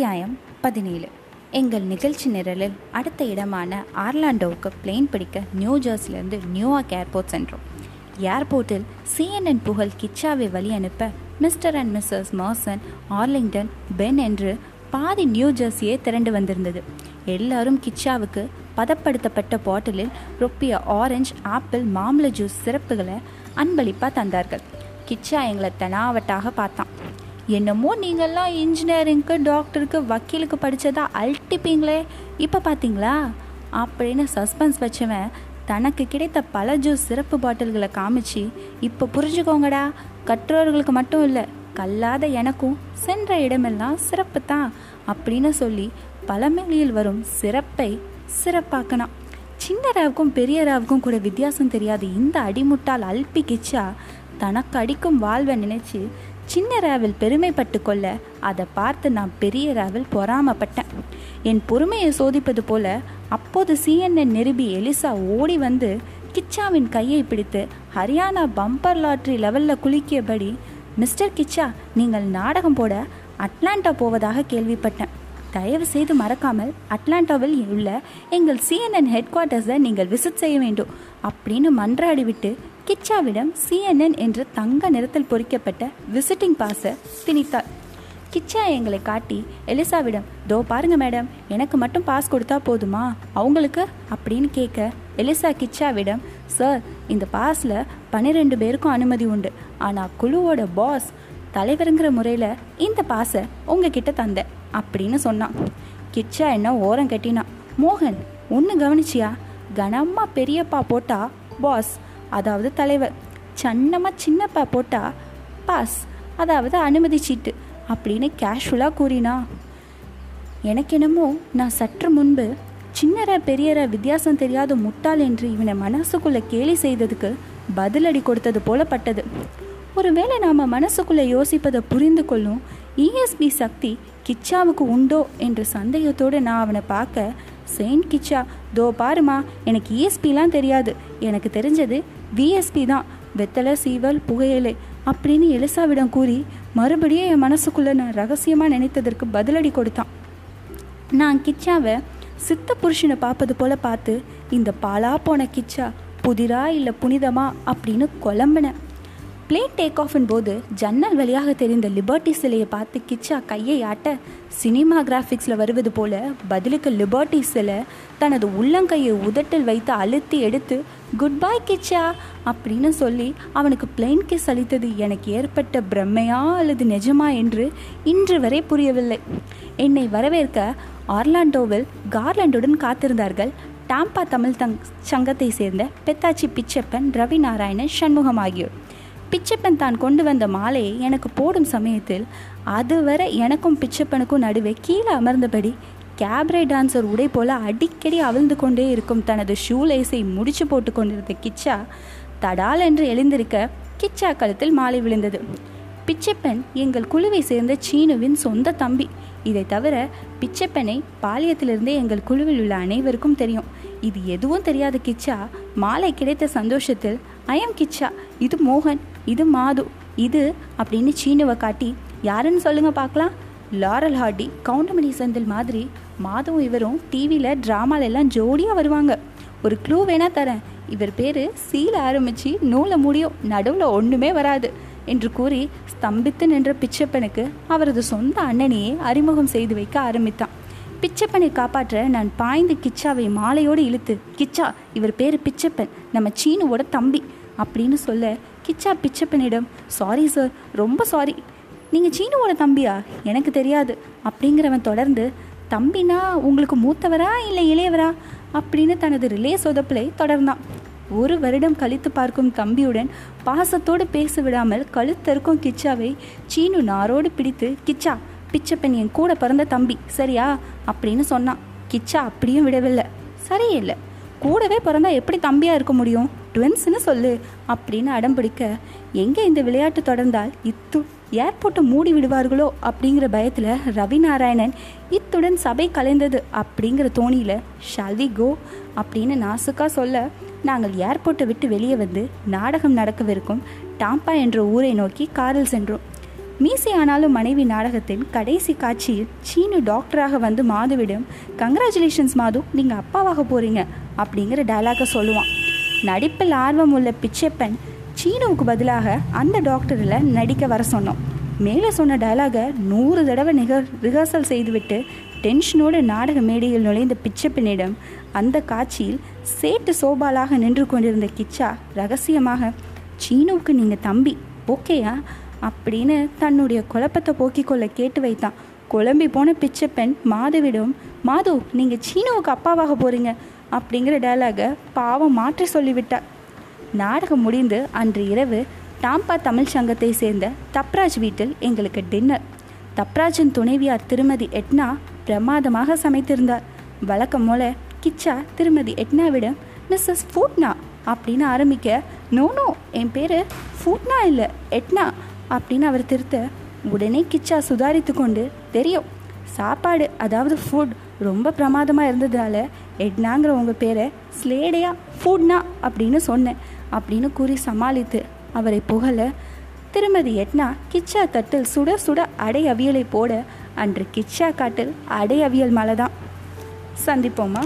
அத்தியாயம் பதினேழு. எங்கள் நிகழ்ச்சி நிரலில் அடுத்த இடமான ஆர்லாண்டோவுக்கு பிளேன் பிடிக்க நியூ ஜெர்சிலிருந்து நியூயார்க் ஏர்போர்ட் சென்றோம். ஏர்போர்ட்டில் சிஎன்என் புகழ் கிச்சாவை வழி அனுப்ப mister and missus Marson Arlington Penn என்று பாதி நியூ ஜெர்சியே திரண்டு வந்திருந்தது. எல்லாரும் கிச்சாவுக்கு பதப்படுத்தப்பட்ட பாட்டிலில் ரொப்பிய ஆரஞ்சு ஆப்பிள் மாம்பழ ஜூஸ் சிறப்புகளை அன்பளிப்பாக தந்தார்கள். கிச்சா எங்களை தனாவட்டாக பார்த்தான். என்னமோ நீங்கள்லாம் இன்ஜினியரிங்க்கு டாக்டருக்கு வக்கீலுக்கு படித்ததா அழட்டிப்பீங்களே இப்போ பார்த்தீங்களா அப்படின்னு சஸ்பென்ஸ் வச்சவன் தனக்கு கிடைத்த பல ஜூஸ் சிறப்பு பாட்டில்களை காமிச்சு இப்போ புரிஞ்சுக்கோங்கடா கற்றோர்களுக்கு மட்டும் இல்லை கல்லாத எனக்கும் சென்ற இடமெல்லாம் சிறப்பு தான் அப்படின்னு சொல்லி பழமொழியில் வரும் சிறப்பை சிறப்பாக்கணும். சின்ன ராவுக்கும் பெரிய ராவுக்கும் கூட வித்தியாசம் தெரியாது. இந்த அடிமுட்டால் அல்பி கிச்சா தனக்கு அடிக்கும் வாழ்வை நினைச்சு சின்ன ராவில் பெருமைப்பட்டு கொள்ள அதை பார்த்து நான் பெரிய ராவில் பொறாமப்பட்டேன். என் பொறுமையை சோதிப்பது போல அப்போது சிஎன்என் நிருபி எலிசா ஓடி வந்து கிச்சாவின் கையை பிடித்து ஹரியானா பம்பர் லாட்ரி லெவலில் குலுக்கியபடி மிஸ்டர் கிச்சா நீங்கள் நாடகம் போட அட்லாண்டா போவதாக கேள்விப்பட்டேன். தயவு செய்து மறக்காமல் அட்லாண்டாவில் உள்ள எங்கள் சிஎன்என் ஹெட் குவார்ட்டர்ஸை நீங்கள் விசிட் செய்ய வேண்டும் அப்படின்னு மன்றாடிவிட்டு கிச்சாவிடம் சிஎன்என் என்று தங்க நிறத்தில் பொறிக்கப்பட்ட விசிட்டிங் பாஸை திணித்தார் கிச்சா எங்களை காட்டி எலிசாவிடம் தோ பாருங்க மேடம் எனக்கு மட்டும் பாஸ் கொடுத்தா போதுமா? அவங்களுக்கு? அப்படின்னு கேட்க எலிசா கிச்சாவிடம் சார் இந்த பாஸில் பன்னிரெண்டு பேருக்கும் அனுமதி உண்டு. ஆனால் குழுவோட பாஸ் தலைவருங்கிற முறையில் இந்த பாஸை உங்ககிட்ட தந்தேன் அப்படின்னு சொன்னான். கிச்சா என்ன ஓரம் கட்டினான். மோகன் ஒன்று கவனிச்சியா? கனமாக பெரியப்பா போட்டா பாஸ் அதாவது தலைவர். சன்னமாக சின்னப்பா போட்டா பாஸ் அதாவது அனுமதி சீட்டு அப்படின்னு கேஷுவலாக கூறினா. எனக்கு என்னமோ நான் சற்று முன்பு சின்னர பெரியர வித்தியாசம் தெரியாத முட்டாள் என்று இவனை மனசுக்குள்ளே கேலி செய்ததுக்கு பதிலடி கொடுத்தது போல பட்டது. ஒருவேளை நாம் மனசுக்குள்ளே யோசிப்பதை புரிந்து கொள்ளும் இஎஸ்பி சக்தி கிச்சாவுக்கு உண்டோ? என்ற சந்தேகத்தோடு நான் அவனை பார்க்க செயின்ட் கிச்சா தோ பாருமா எனக்கு இஎஸ்பிலாம் தெரியாது. எனக்கு தெரிஞ்சது விஎஸ்பி தான். வெத்தலை சீவல் புகையலை அப்படின்னு எலிசாவிடம் கூறி மறுபடியும் என் மனசுக்குள்ளே நான் ரகசியமாக நினைத்ததற்கு பதிலடி கொடுத்தான். நான் கிச்சாவை சித்த புருஷனை பார்ப்பது போல பார்த்து இந்த பாலா போன கிச்சா புதிரா இல்லை புனிதமா அப்படின்னு குழம்பினேன். பிளேன் டேக் ஆஃபின் போது ஜன்னல் வழியாக தெரிந்த லிபர்ட்டி சிலையை பார்த்து கிச்சா கையை ஆட்ட சினிமா கிராஃபிக்ஸில் வருவது போல பதிலுக்கு லிபர்ட்டி சிலை தனது உள்ளங்கையை உதட்டில் வைத்து அழுத்தி எடுத்து குட் பாய் கிச்சா அப்படின்னு சொல்லி அவனுக்கு பிளெயின் கிஸ் அளித்தது எனக்கு ஏற்பட்ட பிரம்மையா அல்லது நிஜமா என்று இன்று வரை புரியவில்லை. என்னை வரவேற்க ஆர்லாண்டோவில் கார்லாண்டுடன் காத்திருந்தார்கள் டாம்பா தமிழ் தங் சங்கத்தை சேர்ந்த பெத்தாச்சி பிச்சப்பன் ரவி நாராயணன் சண்முகம் ஆகியோர். பிச்சப்பன் தான் கொண்டு வந்த மாலையை எனக்கு போடும் சமயத்தில் அதுவரை எனக்கும் பிச்சப்பனுக்கும் நடுவே கீழே அமர்ந்தபடி கேப்ரே டான்சர் உடை போல அடிக்கடி அவிழ்ந்து கொண்டே இருக்கும் தனது ஷூ லேஸை முடிச்சு போட்டு கொண்டிருந்த கிச்சா தடால் என்று எழுந்திருக்க கிச்சா கழுத்தில் மாலை விழுந்தது. பிச்சப்பன் எங்கள் குழுவை சேர்ந்த சீனுவின் சொந்த தம்பி. இதை தவிர பிச்சப்பனை பாலியத்திலிருந்தே எங்கள் குழுவில் உள்ள அனைவருக்கும் தெரியும். இது எதுவும் தெரியாத கிச்சா மாலை கிடைத்த சந்தோஷத்தில் ஐயம் கிச்சா இது மோகன் இது மாது இது அப்படின்னு சீனுவை காட்டி யாருன்னு சொல்லுங்கள் பார்க்கலாம். லாரல் ஹார்டி கவுண்டமணி செந்தில் மாதிரி மாதவும் இவரும் டிவியில் ட்ராமாலெல்லாம் ஜோடியாக வருவாங்க. ஒரு க்ளூ வேணால் தரேன். இவர் பேர் சீல ஆரம்பித்து நூலை முடியும். நடுவில் ஒன்றுமே வராது என்று கூறி ஸ்தம்பித்து நின்ற பிச்சப்பனுக்கு அவரது சொந்த அண்ணனையே அறிமுகம் செய்து வைக்க ஆரம்பித்தான். பிச்சப்பனை காப்பாற்ற நான் பாய்ந்து கிச்சாவை மாலையோடு இழுத்து கிச்சா இவர் பேர் பிச்சப்பன். நம்ம சீனுவோட தம்பி அப்படின்னு சொல்ல கிச்சா பிச்சப்பனிடம் சாரி சார் ரொம்ப சாரி நீங்கள் சீனுவோட தம்பியா? எனக்கு தெரியாது. அப்படிங்கிறவன் தொடர்ந்து தம்பினா உங்களுக்கு மூத்தவரா இல்லை இளையவரா? அப்படின்னு தனது ரிலே சொதப்பிலை தொடர்ந்தான். ஒரு வருடம் கழித்து பார்க்கும் தம்பியுடன் பாசத்தோடு பேச விடாமல் கழுத்தருக்கும் கிச்சாவை சீனு நாரோடு பிடித்து கிச்சா பிச்சப்பன் என் கூட பிறந்த தம்பி சரியா? அப்படின்னு சொன்னான். கிச்சா அப்படியும் விடவில்லை. சரியில்லை கூடவே பிறந்தா எப்படி தம்பியாக இருக்க முடியும்? ட்வின்ஸ்னு சொல்லு அப்படின்னு அடம் பிடிக்க எங்கே இந்த விளையாட்டு தொடர்ந்தால் இத்து ஏர்போர்ட்டை மூடி விடுவார்களோ? அப்படிங்கிற பயத்தில் ரவி நாராயணன் இத்துடன் சபை கலைந்தது அப்படிங்கிற தோணியில் ஷால்வி கோ? அப்படின்னு நாசுக்காக சொல்ல நாங்கள் ஏர்போர்ட்டை விட்டு வெளியே வந்து நாடகம் நடக்கவிருக்கும் டாம்பா என்ற ஊரை நோக்கி காரில் சென்றோம். மீசை ஆனாலும் மனைவி நாடகத்தின் கடைசி காட்சியில் சீனு டாக்டராக வந்து மாதுவிடம் கங்க்ராச்சுலேஷன்ஸ் மாது நீங்கள் அப்பாவாக போகிறீங்க அப்படிங்கிற டைலாக சொல்லுவான். நடிப்பில் ஆர்வம் உள்ள பிச்சைப்பன் சீனுவுக்கு பதிலாக அந்த டாக்டரில் நடிக்க வர சொன்னோம் மேலே சொன்ன டயலாகை நூறு தடவை நிகர் ரிஹர்சல் செய்துவிட்டு டென்ஷனோடு நாடக மேடையில் நுழைந்த பிச்சைப்பெண்ணிடம் அந்த காட்சியில் சேட்டு சோபாலாக நின்று கொண்டிருந்த கிச்சா ரகசியமாக சீனுவுக்கு நீங்கள் தம்பி ஓகேயா? அப்படின்னு தன்னுடைய குழப்பத்தை போக்கிக்கொள்ள கேட்டு வைத்தான். குழம்பி போன பிச்சைப்பெண் மாதுவிடம் மாது நீங்கள் சீனுவுக்கு அப்பாவாக போகிறீங்க அப்படிங்கிற டயலாகை பாவம் மாற்றி சொல்லிவிட்டார் நாடகம் முடிந்து அன்று இரவு டாம்பா தமிழ் சங்கத்தை சேர்ந்த தப்ராஜ் வீட்டில் எங்களுக்கு டின்னர் தப்ராஜின் துணைவியார் திருமதி எட்னா பிரமாதமாக சமைத்திருந்தார். வழக்கம் போல கிச்சா திருமதி எட்னாவிடம் மிஸ்ஸஸ் ஃபூட்னா? அப்படின்னு ஆரம்பிக்க நோ நோ என் பேர் ஃபூட்னா இல்லை எட்னா. அப்படின்னு அவர் திருத்த உடனே கிச்சா சுதாரித்து கொண்டு தெரியும் சாப்பாடு அதாவது ஃபுட் ரொம்ப பிரமாதமாக இருந்ததால எட்னாங்கிற உங்கள் பேரை ஸ்லேடையா ஃபுட்னா அப்படின்னு சொன்னேன் அப்படின்னு கூறி சமாளித்து அவரை புகழ திருமதி எட்னா கிச்சா தட்டில் சுட சுட அடை அவியலை போட அன்று கிச்சா காட்டில் அடை அவியல் மலை தான் சந்திப்போமா?